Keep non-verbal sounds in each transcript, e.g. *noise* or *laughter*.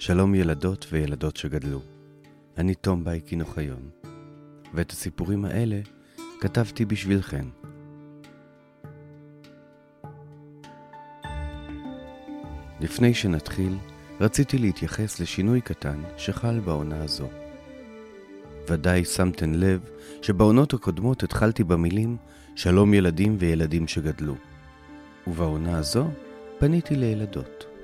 שלום ילדות וילדות שגדלו. אני תום בייקין אוחיון, ואת הסיפורים האלה כתבתי בשבילכן. לפני שנתחיל, רציתי להתייחס לשינוי קטן שחל בעונה הזו. ודאי שמתן לב שבעונות הקודמות התחלתי במילים שלום ילדים וילדים שגדלו, ובעונה הזו פניתי לילדות.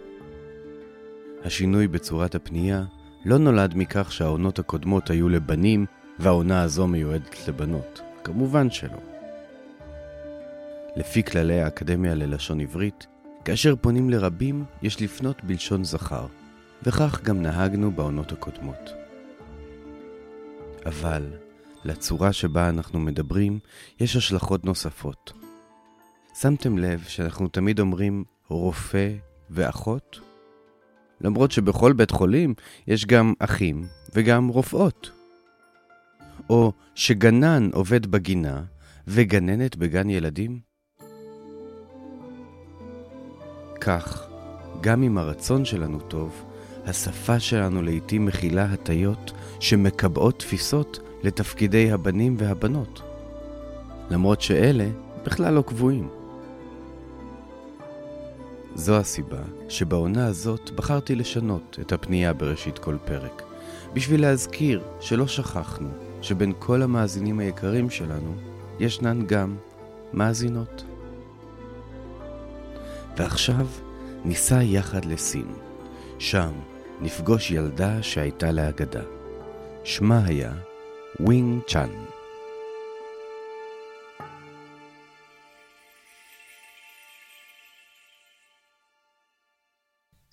השינוי בצורת הפנייה לא נולד מכך שהעונות הקודמות היו לבנים והעונה הזו מיועדת לבנות. כמובן שלא. לפי כללי האקדמיה ללשון עברית, כאשר פונים לרבים, יש לפנות בלשון זכר, וכך גם נהגנו בעונות הקודמות. אבל לצורה שבה אנחנו מדברים יש השלכות נוספות. שמתם לב שאנחנו תמיד אומרים רופא ואחות? למרות שבכל בית חולים יש גם אחים וגם רופאות. או שגנן עובד בגינה וגננת בגן ילדים? כך, גם אם הרצון שלנו טוב, השפה שלנו לעתים מכילה הטיות שמקבעות תפיסות לתפקידי הבנים והבנות, למרות שאלה בכלל לא קבועים. זו הסיבה שבעונה הזאת בחרתי לשנות את הפנייה בראשית כל פרק, בשביל להזכיר שלא שכחנו שבין כל המאזינים היקרים שלנו ישנן גם מאזינות. ועכשיו ניסע יחד לסין. שם נפגוש ילדה שהייתה לאגדה. שמה היה ווינג צ'אן.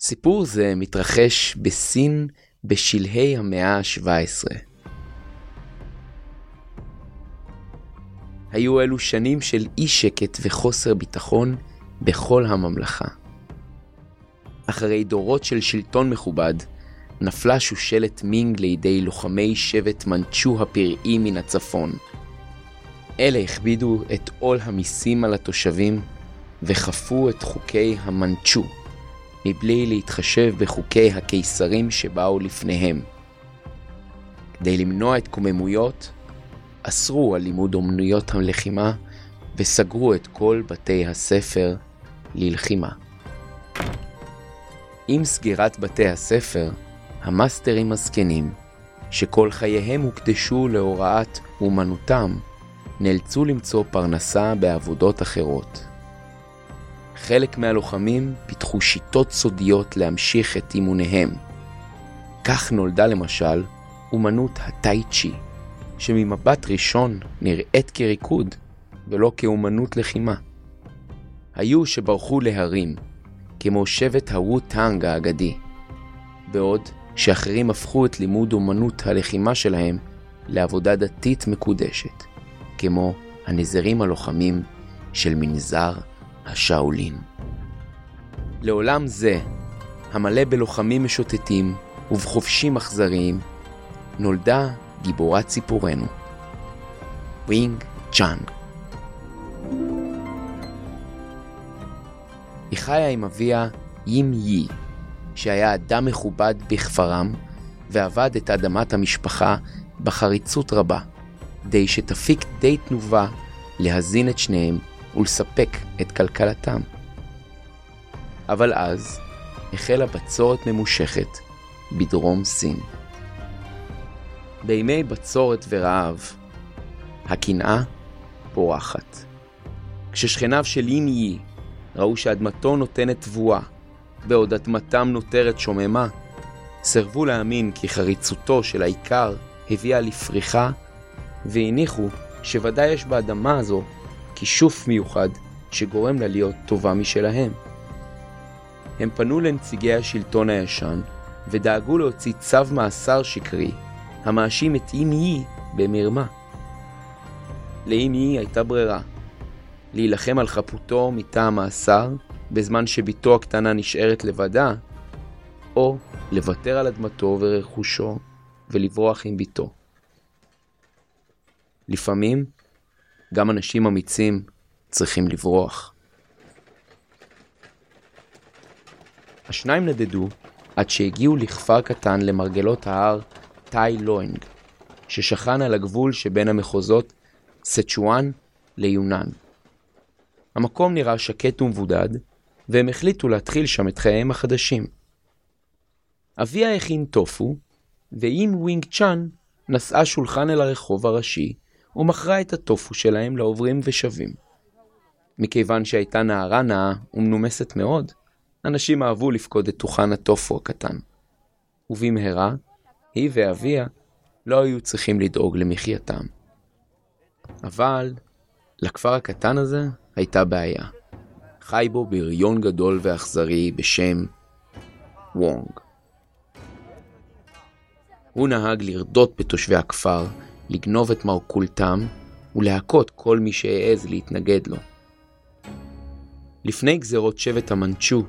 סיפור זה מתרחש בסין בשלהי המאה ה-17. היו אלו שנים של אי שקט וחוסר ביטחון בכל הממלכה. אחרי דורות של שלטון מכובד, נפלה שושלת מינג לידי לוחמי שבט מנצ'ו הפראי מן הצפון. אלה הכבידו את עול המיסים על התושבים וכפו את חוקי המנצ'ו, מבלי להתחשב בחוקי הקיסרים שבאו לפניהם. כדי למנוע התקוממויות, אסרו על לימוד אומנויות הלחימה וסגרו את כל בתי הספר ללחימה. עם סגירת בתי הספר, המאסטרים הזקנים, שכל חייהם הוקדשו להוראת אומנותם, נאלצו למצוא פרנסה בעבודות אחרות. חלק מהלוחמים פיתחו שיטות סודיות להמשיך את אימוניהם. כך נולדה למשל אומנות הטאי צ'י, שממבט ראשון נראית כריקוד ולא כאומנות לחימה. היו שברחו להרים, כמו שבט הוו-טאנג האגדי, בעוד שאחרים הפכו את לימוד אומנות הלחימה שלהם לעבודה דתית מקודשת, כמו הנזרים הלוחמים של מנזר השאולין. לעולם זה, המלא בלוחמים משוטטים וכובשים אכזריים, נולדה גיבורת סיפורנו, ווינג צ'אן. היא חיה עם אביה ים יי, שהיה אדם מכובד בכפרם, ועבד את אדמת המשפחה בחריצות רבה, כדי שתפיק די תנובה להזין את שניהם ולספק את כלכלתם. אבל אז החלה בצורת ממושכת בדרום סין. בימי בצורת ורעב, הקנאה פורחת. כששכניו של ין יי ראו שאדמתו נותנת תבואה, בעוד אדמתם נותרת שוממה, סירבו להאמין כי חריצותו של העיקר הביאה לפריחה, והניחו שוודאי יש באדמה הזו כישוף מיוחד שגורם לה להיות טובה משלהם. הם פנו לנציגי השלטון הישן ודאגו להוציא צו מאסר שקרי המאשים את אים יי במרמה. לאם יי הייתה ברירה, להילחם על חפותו מטעם מאסר בזמן שבתו הקטנה נשארת לבדה, או לוותר על אדמתו ורכושו ולברוח עם בתו. לפעמים גם אנשים אמיצים צריכים לברוח. השניים נדדו עד שהגיעו לכפר קטן למרגלות ההר טאי לואנג, ששכן על הגבול שבין המחוזות סצ'ואן ליונן. המקום נראה שקט ומבודד, והם החליטו להתחיל שם את חייהם החדשים. אביה הכין טופו, וווינג צ'אן נשאה שולחן אל הרחוב הראשי, ומכרה את הטופו שלהם לעוברים ושבים. מכיוון שהייתה נערה נאה ומנומסת מאוד, אנשים אהבו לפקוד את דוכן הטופו הקטן. ובמהרה, היא ואביה לא היו צריכים לדאוג למחייתם. אבל לכפר הקטן הזה הייתה בעיה. חי בו בריון גדול ואכזרי בשם וונג. הוא נהג לרדות בתושבי הכפר, לגנוב את מרכולתם ולהכות כל מי שהעז להתנגד לו. לפני גזרות שבט המנצ'ו,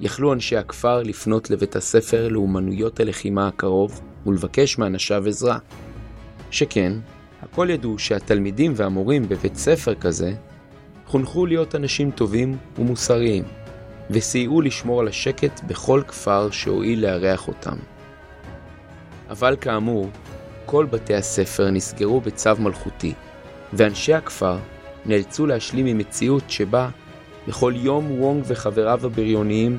יכלו אנשי הכפר לפנות לבית הספר לאומנויות הלחימה הקרוב ולבקש מאנשיו עזרה. שכן, הכל ידעו שהתלמידים והמורים בבית ספר כזה חונכו להיות אנשים טובים ומוסריים, וסייעו לשמור על השקט בכל כפר שהואיל לארח אותם. אבל כאמור, כל בתי הספר נסגרו בצו מלכותי, ואנשי הכפר נאלצו להשלים עם מציאות שבה בכל יום וונג וחבריו הבריוניים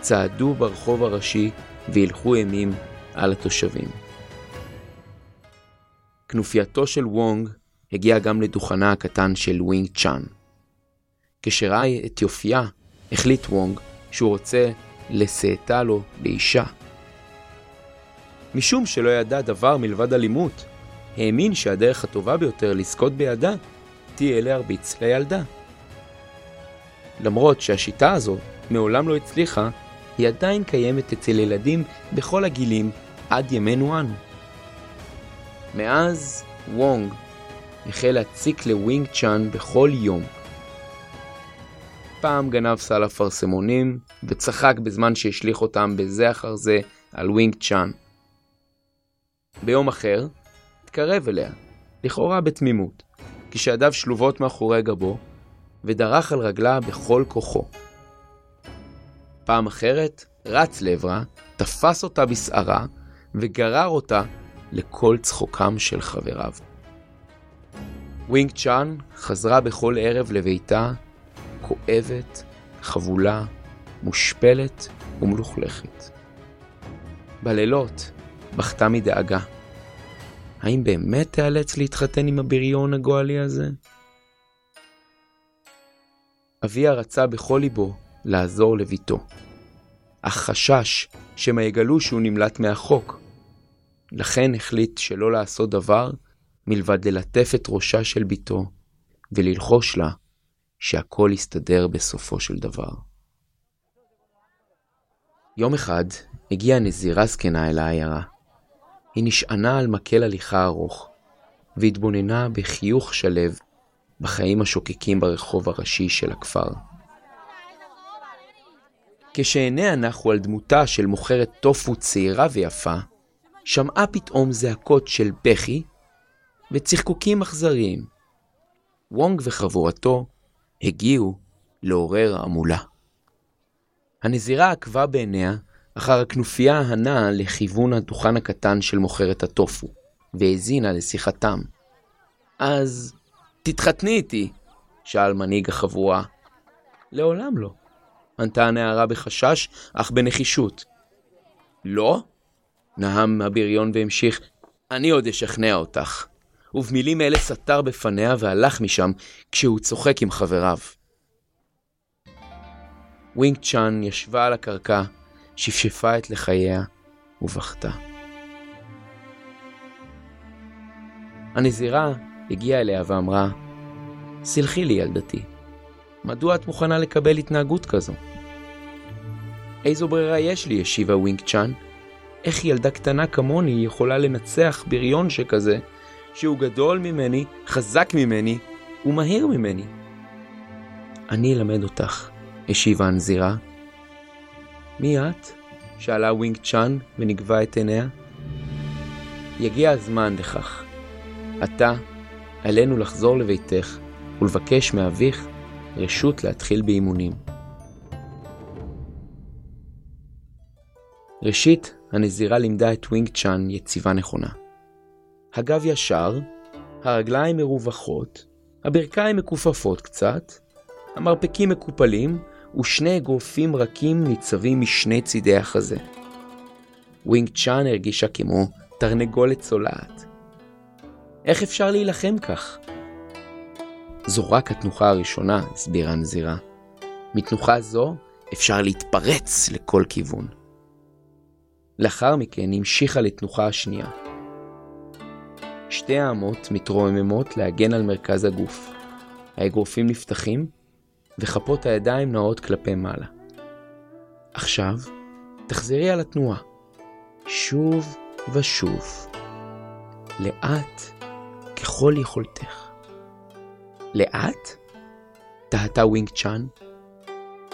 צעדו ברחוב הראשי והילכו אימים על התושבים. כנופייתו של וונג הגיעה גם לדוכנה הקטן של ווינג צ'אן. כשראה את יופייה, החליט וונג שהוא רוצה לשאתה לו לאישה. משום שלא ידע דבר מלבד אלימות, האמין שהדרך הטובה ביותר לזכות בידה תהיה להרביץ לילדה. למרות שהשיטה הזו מעולם לא הצליחה, היא עדיין קיימת אצל ילדים בכל הגילים עד ימינו אנו. מאז וונג החל להציק לווינג צ'אן בכל יום. פעם גנב סל אפרסמונים וצחק בזמן שהשליך אותם בזה אחר זה על ווינג צ'אן. ביום אחר, התקרב אליה, לכאורה בתמימות, כשידיו שלובות מאחורי גבו, ודרך על רגלה בכל כוחו. פעם אחרת, רץ לעברה, תפס אותה בשערה, וגרר אותה לקול צחוקם של חבריו. ווינג צ'אן חזרה בכל ערב לביתה, כואבת, חבולה, מושפלת ומלוכלכת. בלילות בכתה מדאגה. האם באמת תיאלץ להתחתן עם הבריון הגועלי הזה? אביה רצה בכל ליבו לעזור לבתו, אך חשש שמא יגלו שהוא נמלט מהחוק. לכן החליט שלא לעשות דבר מלבד ללטף את ראשה של ביתו וללחוש לה שהכל יסתדר בסופו של דבר. יום אחד הגיעה נזירה זקנה אל העיירה. היא נשענה על מקל הליכה ארוך, והתבוננה בחיוך שלו בחיים השוקקים ברחוב הראשי של הכפר. כשעיניה נחו על דמותה של מוכרת טופו צעירה ויפה, שמעה פתאום זעקות של בכי וצחקוקים אכזריים. וונג וחבורתו הגיעו לעורר המולה. הנזירה עקבה בעיניה אחר הכנופיה הנעה לכיוון הדוכן הקטן של מוכרת הטופו, והאזינה לשיחתם. אז תתחתני איתי, שאל מנהיג החבורה. לעולם לא, ענתה הנערה בחשש, אך בנחישות. לא? נהם הבריון והמשיך, אני עוד אשכנע אותך. ובמילים אלה סתר בפניה והלך משם כשהוא צוחק עם חבריו. ווינג צ'אן ישבה על הקרקע, שפשפה את לחייה ובכתה. הנזירה הגיעה אליה ואמרה, סלחי לי ילדתי, מדוע את מוכנה לקבל התנהגות כזו? איזו ברירה יש לי, השיבה ווינג צ'אן. איך ילדה קטנה כמוני יכולה לנצח בריון שכזה, שהוא גדול ממני, חזק ממני ומהיר ממני? אני אלמד אותך, השיבה הנזירה. מי את? שאלה ווינג צ'אן ונגבה את עיניה. יגיע הזמן לכך. עתה עלינו לחזור לביתך ולבקש מאביך רשות להתחיל באימונים. ראשית, הנזירה לימדה את ווינג צ'אן יציבה נכונה. הגב ישר, הרגליים מרווחות, הברכיים מכופפות קצת, המרפקים מקופלים, ושני אגרופים רכים ניצבים משני צידי החזה. ווינג צ'אן הרגישה כמו תרנגולת צולעת. איך אפשר להילחם כך? זו רק התנוחה הראשונה, הסבירה הנזירה. מתנוחה זו אפשר להתפרץ לכל כיוון. לאחר מכן המשיכה לתנוחה השנייה. שתי האמות מתרוממות להגן על מרכז הגוף. האגרופים נפתחים, וכפות הידיים נעות כלפי מעלה. עכשיו, תחזרי על התנועה. שוב ושוב. לאט ככל יכולתך. לאט? תהתה ווינג צ'אן.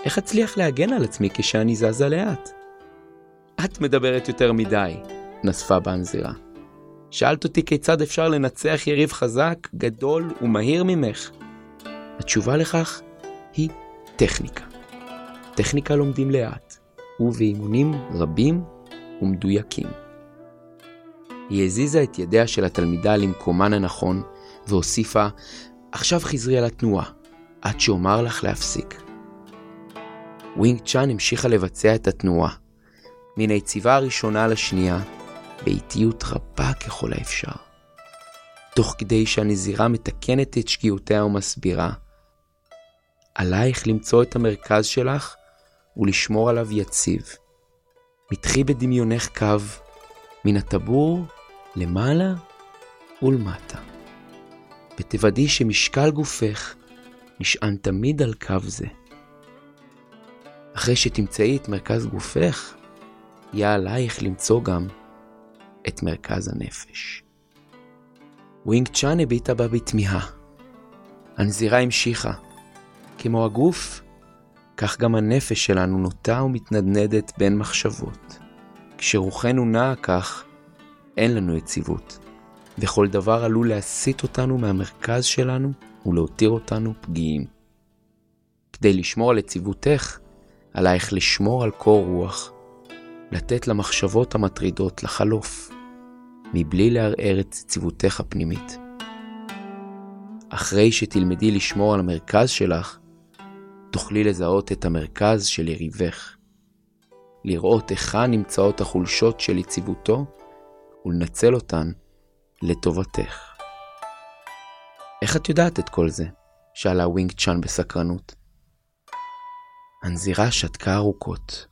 איך אצליח להגן על עצמי כשאני זזה לאט? את מדברת יותר מדי, נזפה בה הנזירה. שאלת אותי כיצד אפשר לנצח יריב חזק, גדול ומהיר ממך. התשובה לכך היא טכניקה. טכניקה לומדים לאט, ובאימונים רבים ומדויקים. היא הזיזה את ידיה של התלמידה למקומן הנכון, והוסיפה, עכשיו חזרי על התנועה, עד שאומר לך להפסיק. ווינג צ'אן המשיכה לבצע את התנועה, מן היציבה הראשונה לשנייה, באיטיות רבה ככל האפשר. תוך כדי שהנזירה מתקנת את שגיאותיה ומסבירה, עלייך למצוא את המרכז שלך ולשמור עליו יציב. מתחי בדמיונך קו מן הטבור למעלה ולמטה. ותוודאי שמשקל גופך נשען תמיד על קו זה. אחרי שתמצאי את מרכז גופך, יהיה עלייך למצוא גם את מרכז הנפש. ווינג צ'אן הביטה בה בתמיהה. הנזירה המשיכה. כמו הגוף, כך גם הנפש שלנו נוטה ומתנדנדת בין מחשבות. כשרוחנו נעה כך, אין לנו יציבות, וכל דבר עלול להסיט אותנו מהמרכז שלנו ולהותיר אותנו פגיעים. כדי לשמור על יציבותך, עלייך לשמור על קור רוח, לתת למחשבות המטרידות לחלוף, מבלי לערער את יציבותך הפנימית. אחרי שתלמדי לשמור על המרכז שלך, תוכלי לזהות את המרכז של יריבך, לראות היכן נמצאות החולשות של יציבותו ולנצל אותן לטובתך. איך את יודעת את כל זה? שאלה ווינג צ'אן בסקרנות. הנזירה שתקה ארוכות,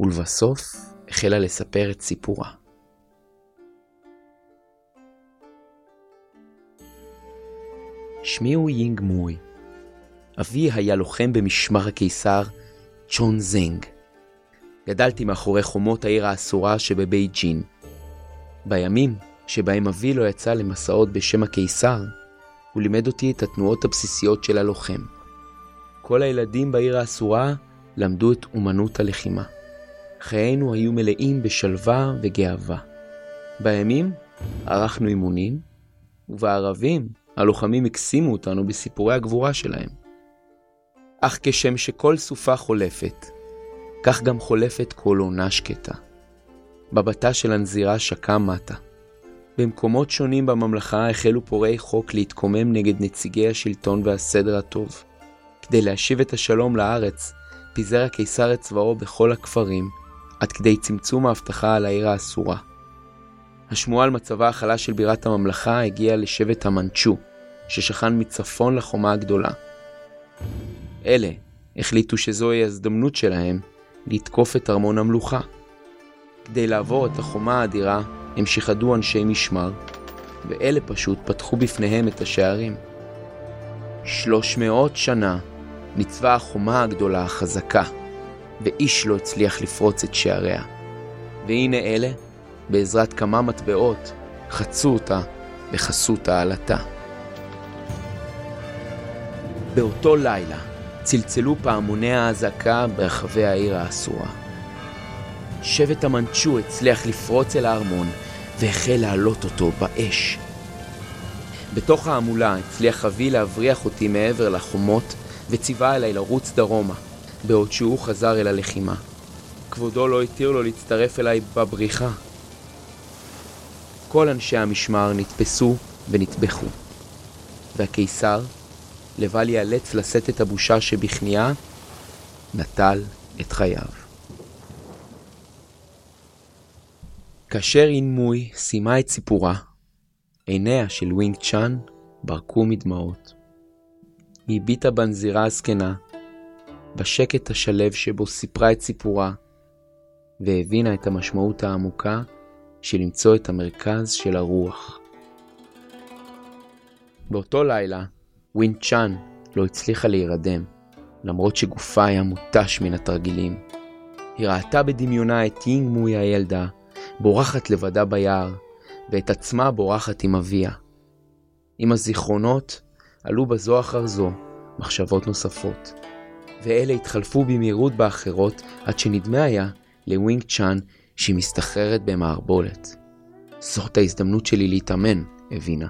ולבסוף החלה לספר את סיפורה. שמי הוא יינג מוי. אבי היה לוחם במשמר הקיסר צ'ון זנג. גדלתי מאחורי חומות העיר האסורה שבבייג'ין. בימים שבהם אבי לא יצא למסעות בשם הקיסר, הוא לימד אותי את התנועות הבסיסיות של הלוחם. כל הילדים בעיר האסורה למדו את אומנות הלחימה. חיינו היו מלאים בשלווה וגאווה. בימים ערכנו אימונים, ובערבים הלוחמים הקסימו אותנו בסיפורי הגבורה שלהם. אך כשם שכל סופה חולפת, כך גם חולפת כל עונה שקטה. מבטה של הנזירה שקע מטה. במקומות שונים בממלכה החלו פורעי חוק להתקומם נגד נציגי השלטון והסדר הטוב. כדי להשיב את השלום לארץ, פיזר הקיסר את צבאו בכל הכפרים, עד כדי צמצום האבטחה על העיר האסורה. השמועה על מצבה החלש של בירת הממלכה הגיעה לשבט המנצ'ו, ששכן מצפון לחומה הגדולה. אלה החליטו שזוהי ההזדמנות שלהם לתקוף את ארמון המלוכה. כדי לעבור את החומה האדירה, הם שיחדו אנשי משמר, ואלה פשוט פתחו בפניהם את השערים. שלוש מאות שנה ניצבה החומה הגדולה החזקה, ואיש לא הצליח לפרוץ את שעריה. והנה אלה, בעזרת כמה מטבעות, חצו אותה בחסות העלתה. באותו לילה צלצלו פעמוני האזעקה ברחבי העיר האסורה. שבט המנצ'ו הצליח לפרוץ אל הארמון והחל להעלות אותו באש. בתוך ההמולה הצליח אבי להבריח אותי מעבר לחומות וציווה עליי לרוץ דרומה, בעוד שהוא חזר אל הלחימה. כבודו לא התיר לו להצטרף אליי בבריחה. כל אנשי המשמר נתפסו ונטבחו, והקיסר, לבל ייאלץ לשאת את הבושה שבכניעה, נטל את חייו. כאשר אינמוי סיימה את סיפורה, עיניה של ווינג צ'אן ברקו מדמעות. היא הביטה בנזירה הזקנה, בשקט השליו שבו סיפרה את סיפורה, והבינה את המשמעות העמוקה של למצוא את המרכז של הרוח. באותו לילה, ווינג צ'אן לא הצליחה להירדם, למרות שגופה היה מותש מן התרגילים. היא ראתה בדמיונה את יינג מוי הילדה, בורחת לבדה ביער, ואת עצמה בורחת עם אביה. עם הזיכרונות עלו בזו אחר זו מחשבות נוספות, ואלה התחלפו במהירות באחרות עד שנדמה היה לווינג צ'אן שהיא מסתחררת במערבולת. זאת ההזדמנות שלי להתאמן, הבינה.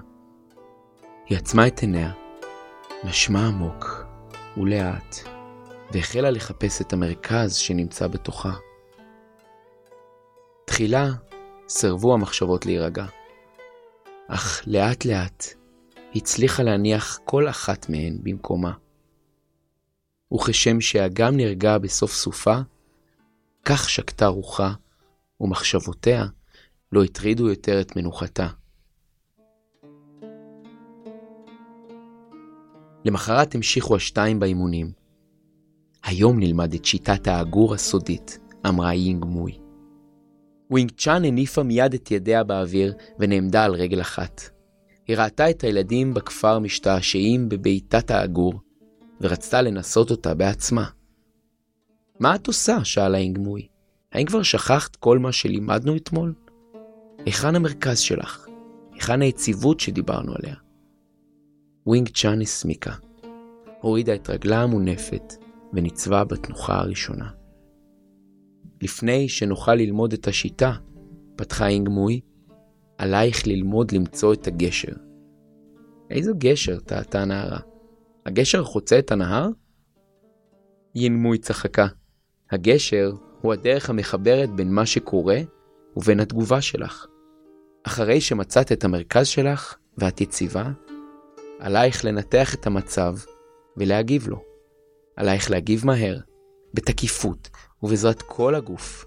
היא עצמה את עיניה, נשמה עמוק ולאט, והחלה לחפש את המרכז שנמצא בתוכה. תחילה סרבו המחשבות להירגע, אך לאט לאט הצליחה להניח כל אחת מהן במקומה. וכשם שהאגם נרגע בסוף סופה, כך שקטה רוחה, ומחשבותיה לא הטרידו יותר את מנוחתה. למחרת המשיכו השתיים באימונים. היום נלמד את שיטת העגור הסודית, אמרה יינג מוי. ווינג צ'אן הניפה מיד את ידיה באוויר ונעמדה על רגל אחת. היא ראתה את הילדים בכפר משתעשעים בבעיטת העגור, ורצתה לנסות אותה בעצמה. מה את עושה? שאלה אינגמוי. האם כבר שכחת כל מה שלמדנו אתמול? היכן המרכז שלך? היכן היציבות שדיברנו עליה? ווינג צ'אן הסמיקה, הורידה את רגלה המונפת וניצבה בתנוחה הראשונה. לפני שנוכל ללמוד את השיטה, פתחה אינגמוי, עלייך ללמוד למצוא את הגשר. איזה גשר? טעתה הנערה. הגשר חוצה את הנהר? יינמוי צחקה. הגשר הוא הדרך המחברת בין מה שקורה ובין התגובה שלך. אחרי שמצאת את המרכז שלך ואת יציבה, עלייך לנתח את המצב ולהגיב לו. עלייך להגיב מהר, בתקיפות ובעזרת כל הגוף.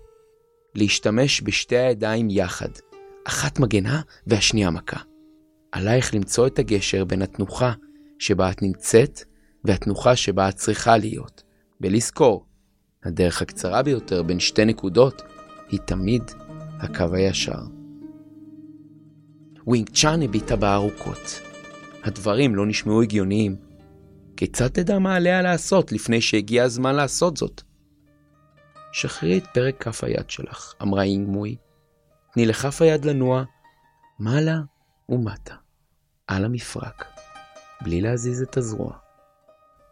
להשתמש בשתי הידיים יחד, אחת מגנה והשנייה מכה. עלייך למצוא את הגשר בין התנוחה שבה את נמצאת והתנוחה שבה את צריכה להיות, ולזכור, הדרך הקצרה ביותר בין שתי נקודות היא תמיד הקו הישר. ווינג צ'אן הביטה בה ארוכות. הדברים לא נשמעו הגיוניים. כיצד תדע מה עליה לעשות לפני שהגיע הזמן לעשות זאת? שחררי את פרק כף היד שלך, אמרה אינג מוי. תני לכף היד לנוע מעלה ומטה, על המפרק, בלי להזיז את הזרוע.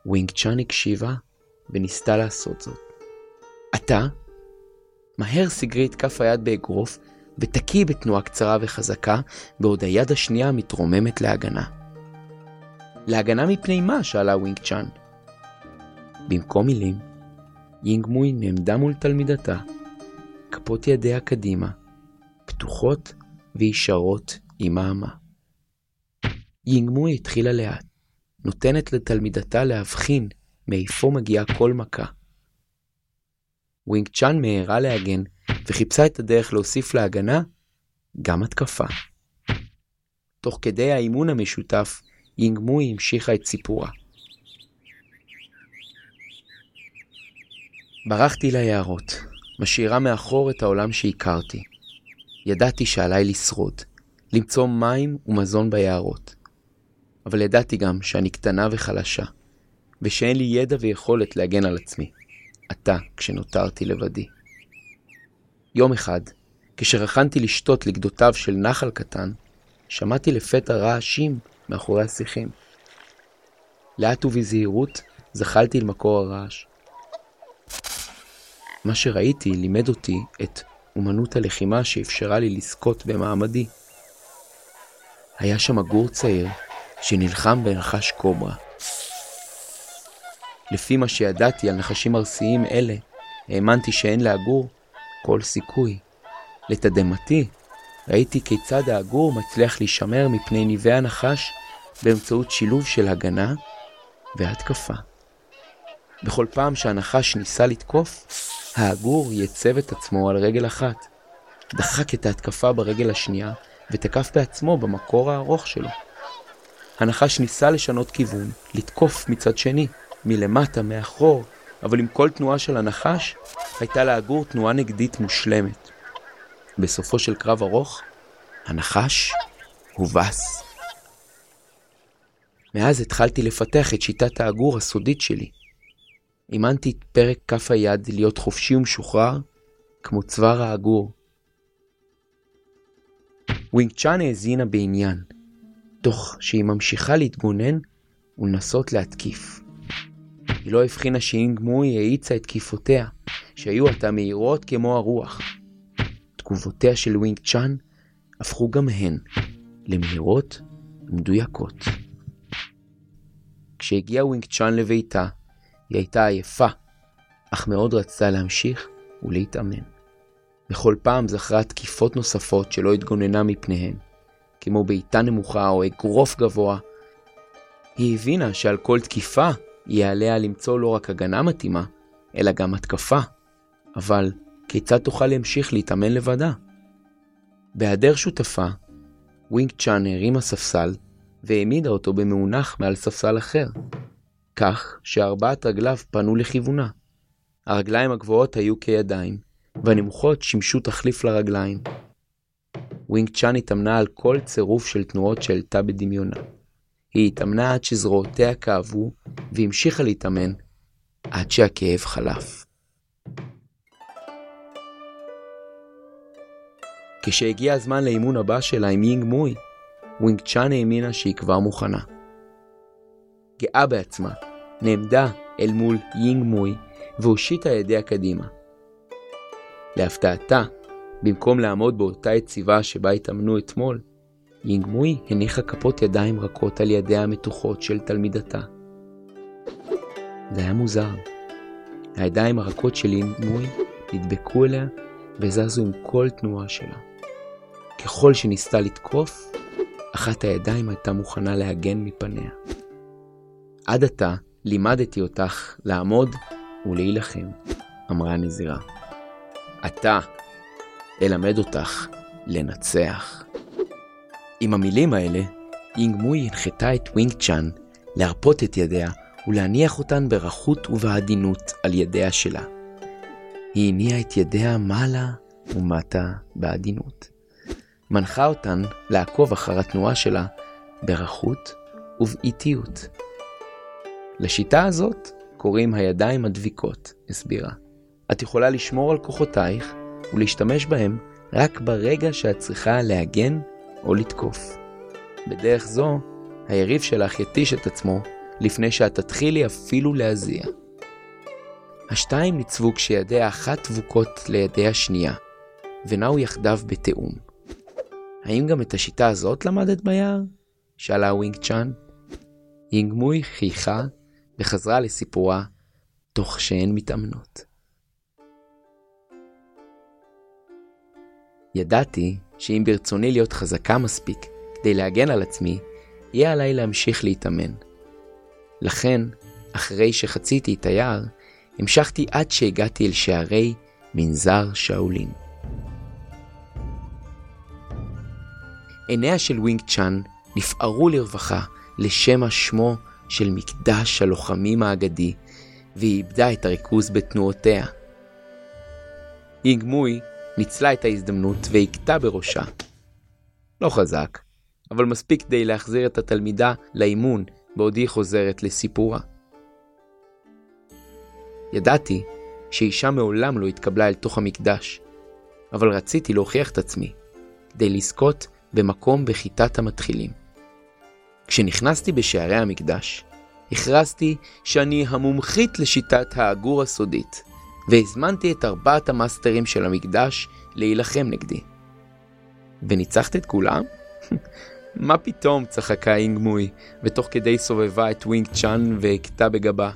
ווינג צ'אן הקשיבה וניסתה לעשות זאת. עתה, מהר סגרי את כף היד באגרוף ותקיפי בתנועה קצרה וחזקה, בעוד היד השנייה מתרוממת להגנה. להגנה מפני מה? שאלה ווינג צ'אן. במקום מילים, יינג מוי נעמדה מול תלמידתה, כפות ידיה קדימה, פתוחות וישרות עם האמה. יינג מוי התחילה לאט, נותנת לתלמידתה להבחין מאיפה מגיעה כל מכה. ווינג צ'אן מהרה להגן, וחיפשה את הדרך להוסיף להגנה גם התקפה. תוך כדי האימון המשותף, יינג מוי המשיכה את סיפורה. ברחתי ליערות, משאירה מאחור את העולם שהכרתי. ידעתי שעליי לשרוד, למצוא מים ומזון ביערות. אבל ידעתי גם שאני קטנה וחלשה, ושאין לי ידע ויכולת להגן על עצמי. עתה, כשנותרתי לבדי. יום אחד, כשרחנתי לשתות לגדותיו של נחל קטן, שמעתי לפתע רעשים מאחורי השיחים. לאט ובזהירות זחלתי אל מקור הרעש. מה שראיתי לימד אותי את אומנות הלחימה שאפשרה לי לזכות במעמדי. היה שם עגור צעיר שנלחם בנחש קוברה. לפי מה שידעתי על נחשים ארסיים אלה, האמנתי שאין לאגור כל סיכוי. לתדהמתי, ראיתי כיצד האגור מצליח להישמר מפני ניבי הנחש באמצעות שילוב של הגנה והתקפה. בכל פעם שהנחש ניסה לתקוף, האגור ייצב את עצמו על רגל אחת, דחק את ההתקפה ברגל השנייה ותקף בעצמו במקור הארוך שלו. הנחש ניסה לשנות כיוון, לתקוף מצד שני, מלמטה, מאחור, אבל עם כל תנועה של הנחש, הייתה לעגור תנועה נגדית מושלמת. בסופו של קרב ארוך, הנחש הובס. מאז התחלתי לפתח את שיטת העגור הסודית שלי. אימנתי את פרק כף היד להיות חופשי ומשוחרר, כמו צוואר העגור. ווינג צ'אן האזינה בעניין, תוך שהיא ממשיכה להתגונן ולנסות להתקיף. היא לא הבחינה שיינג מוי האיצה את תקיפותיה, שהיו עתה מהירות כמו הרוח. תגובותיה של ווינג צ'אן הפכו גם הן למהירות ומדויקות. כשהגיעה ווינג צ'אן לביתה, היא הייתה עייפה, אך מאוד רצתה להמשיך ולהתאמן. בכל פעם זכרה תקיפות נוספות שלא התגוננה מפניהן, כמו בעיטה נמוכה או אגרוף גבוה. היא הבינה שעל כל תקיפה יהיה עליה למצוא לא רק הגנה מתאימה, אלא גם התקפה. אבל כיצד תוכל להמשיך להתאמן לבדה? בהיעדר שותפה, ווינג צ'אן הרימה ספסל והעמידה אותו במאונך מעל ספסל אחר, כך שארבעת רגליו פנו לכיוונה. הרגליים הגבוהות היו כידיים, והנמוכות שימשו תחליף לרגליים. ווינג צ'אן התאמנה על כל צירוף של תנועות שהעלתה בדמיונה. היא התאמנה עד שזרועותיה כאבו, והמשיכה להתאמן עד שהכאב חלף. כשהגיע הזמן לאימון הבא שלה עם יינג מוי, ווינג צ'אן האמינה שהיא כבר מוכנה. גאה בעצמה, נעמדה אל מול יינג מוי והושיטה ידיה קדימה. להפתעתה, במקום לעמוד באותה יציבה שבה התאמנו אתמול, יינג מוי הניחה כפות ידיים רכות על ידיה המתוחות של תלמידתה. זה היה מוזר. הידיים הרכות של יינג מוי נדבקו אליה וזזו עם כל תנועה שלה. ככל שניסתה לתקוף, אחת הידיים הייתה מוכנה להגן מפניה. עד עתה לימדתי אותך לעמוד ולהילחם, אמרה הנזירה. עתה אלמד אותך לנצח. עם המילים האלה, יינג מוי הנחתה את ווינג צ'אן להרפות את ידיה ולהניח אותן ברכות ובעדינות על ידיה שלה. היא הניעה את ידיה מעלה ומטה בעדינות. מנחה אותן לעקוב אחר התנועה שלה ברכות ובאיטיות. לשיטה הזאת קוראים הידיים הדביקות, הסבירה. את יכולה לשמור על כוחותייך ולהשתמש בהם רק ברגע שאת צריכה להגן או לתקוף. בדרך זו, היריב שלך יתיש את עצמו לפני שאת תתחילי אפילו להזיע. השתיים ניצבו כשידי האחת דבוקות לידי השנייה, ונעות יחדיו בתיאום. האם גם את השיטה הזאת למדת ביער? שאלה ווינג צ'אן. יינג מוי חייכה וחזרה לסיפורה תוך שהן מתאמנות. ידעתי שאם ברצוני להיות חזקה מספיק כדי להגן על עצמי, יהיה עליי להמשיך להתאמן. לכן, אחרי שחציתי את היער, המשכתי עד שהגעתי אל שערי מנזר שאולין. עיניה של ווינג צ'אן נפערו לרווחה לשמע שמו של מקדש הלוחמים האגדי, והיא איבדה את הריכוז בתנועותיה. יינג מוי ניצלה את ההזדמנות והכתה בראשה. לא חזק, אבל מספיק כדי להחזיר את התלמידה לאימון בעוד היא חוזרת לסיפורה. ידעתי שאישה מעולם לא התקבלה אל תוך המקדש, אבל רציתי להוכיח את עצמי, כדי לזכות במקום בכיתת המתחילים. כשנכנסתי בשערי המקדש, הכרזתי שאני המומחית לשיטת האגור הסודית, והזמנתי את ארבעת המאסטרים של המקדש להילחם נגדי. וניצחת את כולם? *laughs* מה פתאום, צחקה יינג מוי, ותוך כדי סובבה את ווינג צ'אן והכתה בגבה.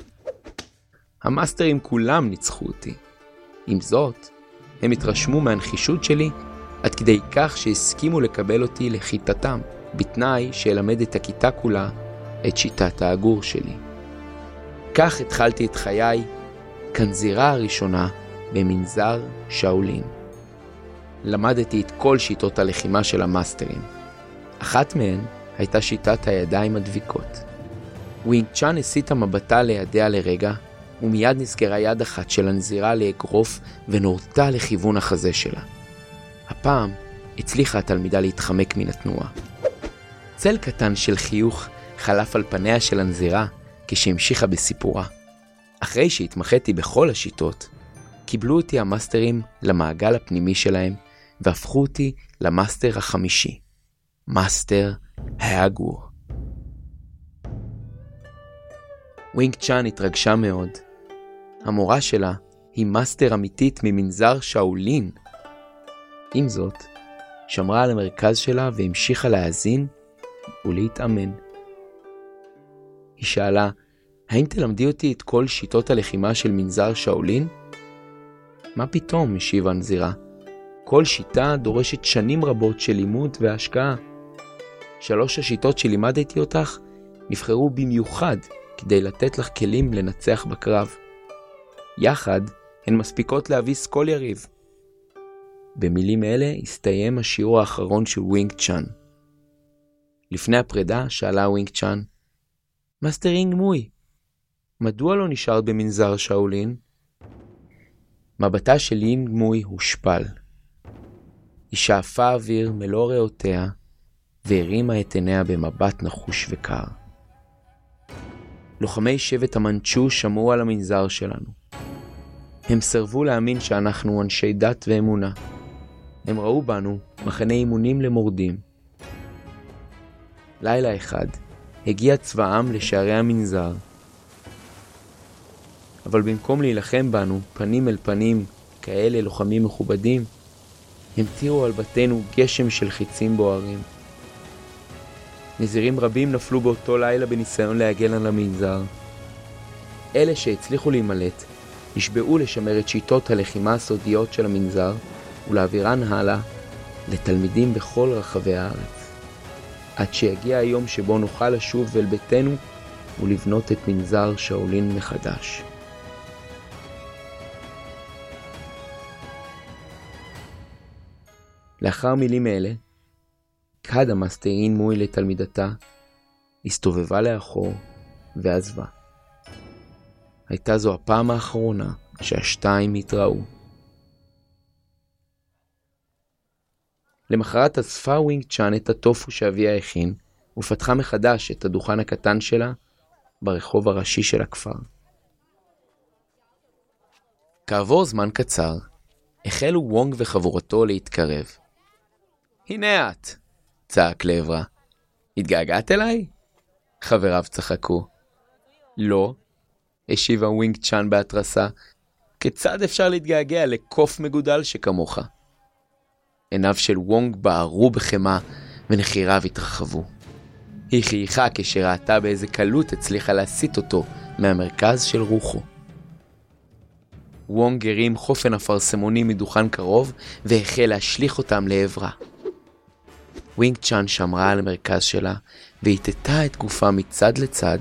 המאסטרים כולם ניצחו אותי. עם זאת, הם התרשמו מהנחישות שלי עד כדי כך שהסכימו לקבל אותי לכיתתם, בתנאי שאלמד את הכיתה כולה את שיטת העגור שלי. כך התחלתי את חיי כנזירה הראשונה במנזר שאולין. למדתי את כל שיטות הלחימה של המאסטרים. אחת מהן הייתה שיטת הידיים הדביקות. ווינג צ'אן הסיטה מבטה לידיה לרגע, ומיד נסגרה יד אחת של הנזירה לאגרוף ונורתה לכיוון החזה שלה. הפעם הצליחה התלמידה להתחמק מן התנועה. צל קטן של חיוך חלף על פניה של הנזירה כשהמשיכה בסיפורה. אחרי שהתמחיתי בכל השיטות, קיבלו אותי המאסטרים למעגל הפנימי שלהם והפכו אותי למאסטר החמישי, מאסטר העגור. ווינג צ'אן התרגשה מאוד. המורה שלה היא מאסטר אמיתית ממנזר שאולין. עם זאת, שמרה על המרכז שלה והמשיכה להאזין ולהתאמן. היא שאלה, האם תלמדי אותי את כל שיטות הלחימה של מנזר שאולין? מה פתאום, השיבה הנזירה. כל שיטה דורשת שנים רבות של לימוד והשקעה. שלוש השיטות שלימדתי אותך נבחרו במיוחד כדי לתת לך כלים לנצח בקרב. יחד הן מספיקות להביס כל יריב. במילים אלה הסתיים השיעור האחרון של ווינג צ'אן. לפני הפרידה שאלה ווינג צ'אן, מאסטר יינג מוי, מדוע לא נשארת במנזר שאולין? מבטה של יינג מוי הושפל. היא שאפה אוויר מלוא ריאותיה והרימה את עיניה במבט נחוש וקר. לוחמי שבט המנצ'ו שמעו על המנזר שלנו. הם סירבו להאמין שאנחנו אנשי דת ואמונה. הם ראו בנו מחנה אימונים למורדים. לילה אחד הגיע צבאם לשערי המנזר. אבל במקום להילחם בנו פנים אל פנים, כאלה לוחמים מכובדים, המטירו על בתינו גשם של חיצים בוערים. נזירים רבים נפלו באותו לילה בניסיון להגן על המנזר. אלה שהצליחו להימלט, נשבעו לשמר את שיטות הלחימה הסודיות של המנזר ולהעבירן הלאה לתלמידים בכל רחבי הארץ. עד שיגיע היום שבו נוכל לשוב אל ביתנו ולבנות את מנזר שאולין מחדש. לאחר מילים אלה, כד המסטרין מוי לתלמידתה, הסתובבה לאחור ועזבה. הייתה זו הפעם האחרונה שהשתיים התראו. למחרת אספה ווינג צ'אן את הטופו שאביה הכין, ופתחה מחדש את הדוכן הקטן שלה ברחוב הראשי של הכפר. כעבור זמן קצר, החלו וונג וחבורתו להתקרב. הנה את! צעק לעברה. התגעגעת אליי? חבריו צחקו. לא, השיבה ווינג צ'אן בהתרסה. כיצד אפשר להתגעגע לקוף מגודל שכמוך? עיניו של וונג בערו בחמה ונחיריו התרחבו. היא חייכה כשראתה באיזה קלות הצליחה להסיט אותו מהמרכז של רוחו. וונג הרים חופן אפרסמונים מדוכן קרוב והחל להשליך אותם לעברה. ווינג צ'אן שמרה על המרכז שלה והטתה את גופה מצד לצד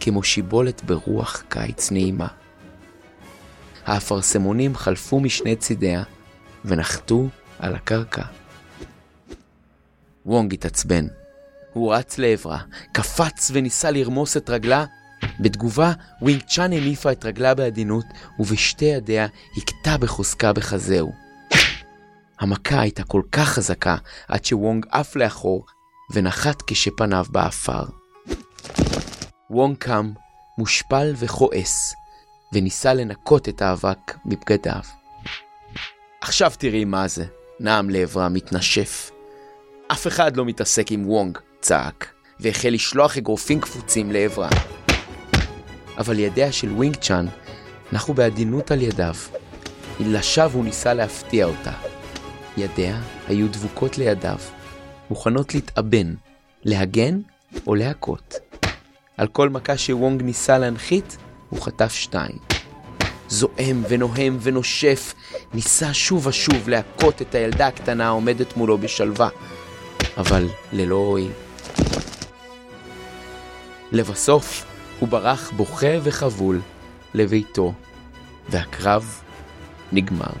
כמו שיבולת ברוח קיץ נעימה. האפרסמונים חלפו משני צידיה ונחתו על הקרקע. וונג התעצבן. הוא רץ לעברה, קפץ וניסה לרמוס את רגלה. בתגובה, ווינג צ'אן הניפה את רגלה בעדינות, ובשתי ידיה הכתה בחוזקה בחזהו. המכה הייתה כל כך חזקה, עד שוונג עף לאחור, ונחת כשפניו באפר. וונג קם, מושפל וכועס, וניסה לנקות את האבק מבגדיו. עכשיו תראי מה זה, נהם לעברה מתנשף. אף אחד לא מתעסק עם וונג, צעק, והחל לשלוח אגרופים קפוצים לעברה. אבל ידיה של ווינג צ'אן נחו בעדינות על ידיו. לשווא הוא ניסה להפתיע אותה. ידיה היו דבוקות לידיו, מוכנות להתאבן, להגן או להכות. על כל מכה שוונג ניסה להנחית, הוא חטף שתיים. זועם ונוהם ונושף, ניסה שוב ושוב להכות את הילדה הקטנה העומדת מולו בשלווה, אבל ללא הועיל. לבסוף, הוא ברח בוכה וחבול לביתו, והקרב נגמר.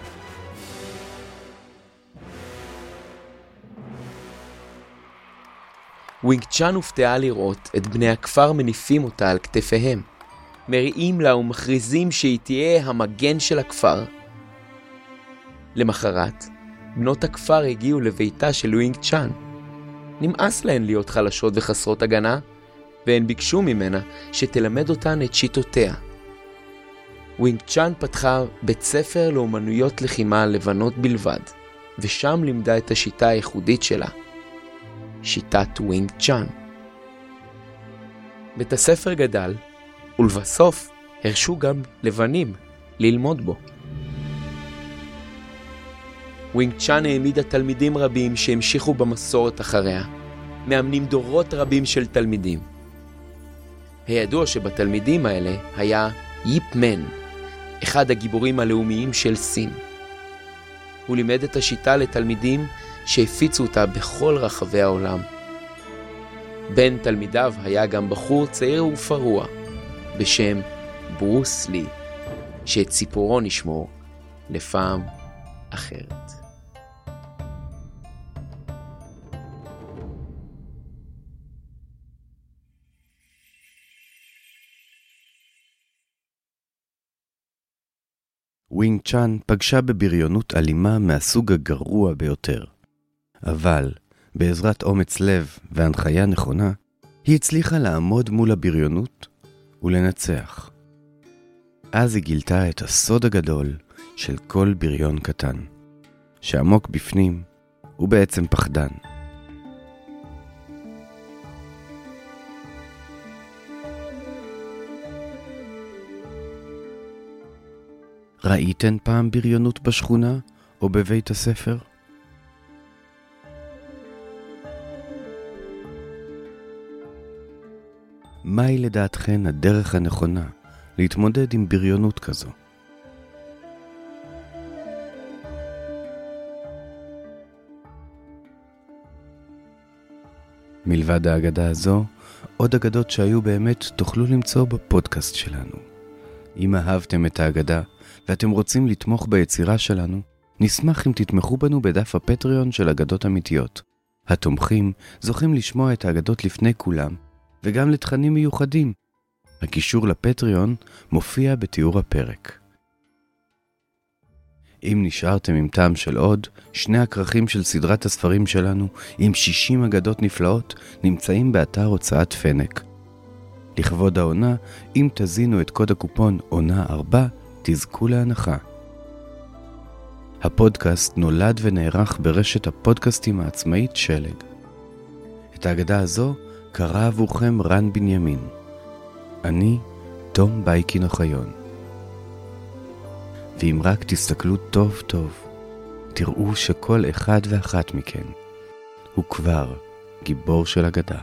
ווינג צ'אן הופתעה לראות את בני הכפר מניפים אותה על כתפיהם. מריעים לה ומכריזים שהיא תהיה המגן של הכפר. למחרת, בנות הכפר הגיעו לביתה של ווינג צ'אן. נמאס להן להיות חלשות וחסרות הגנה, והן ביקשו ממנה שתלמד אותן את שיטותיה. ווינג צ'אן פתחה בית ספר לאומנויות לחימה לבנות בלבד, ושם לימדה את השיטה הייחודית שלה, שיטת ווינג צ'אן. בית הספר גדל, ולבסוף הרשו גם לבנים ללמוד בו. ווינג צ'אן העמידה תלמידים רבים שהמשיכו במסורת אחריה, מאמנים דורות רבים של תלמידים. הידוע שבתלמידים האלה היה ייפ מן, אחד הגיבורים הלאומיים של סין. הוא לימד את השיטה לתלמידים שהפיצו אותה בכל רחבי העולם. בין תלמידיו היה גם בחור צעיר ופרוע בשם ברוס לי, שאת סיפורו נשמור לפעם אחרת. ווינג צ'אן פגשה בבריונות אלימה מהסוג הגרוע ביותר. אבל, בעזרת אומץ לב והנחיה נכונה, היא הצליחה לעמוד מול הבריונות ולנצח. אז היא גילתה את הסוד הגדול של כל בריון קטן, שעמוק בפנים הוא בעצם פחדן. ראיתן פעם בריונות בשכונה או בבית הספר? מהי לדעתכן הדרך הנכונה להתמודד עם בריונות כזו? מלבד האגדה הזו, עוד אגדות שהיו באמת תוכלו למצוא בפודקאסט שלנו. אם אהבתם את האגדה ואתם רוצים לתמוך ביצירה שלנו, נשמח אם תתמכו בנו בדף הפטריון של אגדות אמיתיות. התומכים זוכים לשמוע את האגדות לפני כולם, וגם לתכנים מיוחדים. הקישור לפטריון מופיע בתיאור הפרק. אם נשארתם עם טעם של עוד, שני הכרכים של סדרת הספרים שלנו, עם 60 אגדות נפלאות, נמצאים באתר הוצאת פנק. לכבוד העונה, אם תזינו את קוד הקופון עונה 4, תזכו להנחה. הפודקאסט נולד ונערך ברשת הפודקאסטים העצמאית שלג. את ההגדה הזו קרא עבורכם רן בנימין. אני תום בייקין אוחיון. ואם רק תסתכלו טוב טוב, תראו שכל אחד ואחת מכן הוא כבר גיבור של אגדה.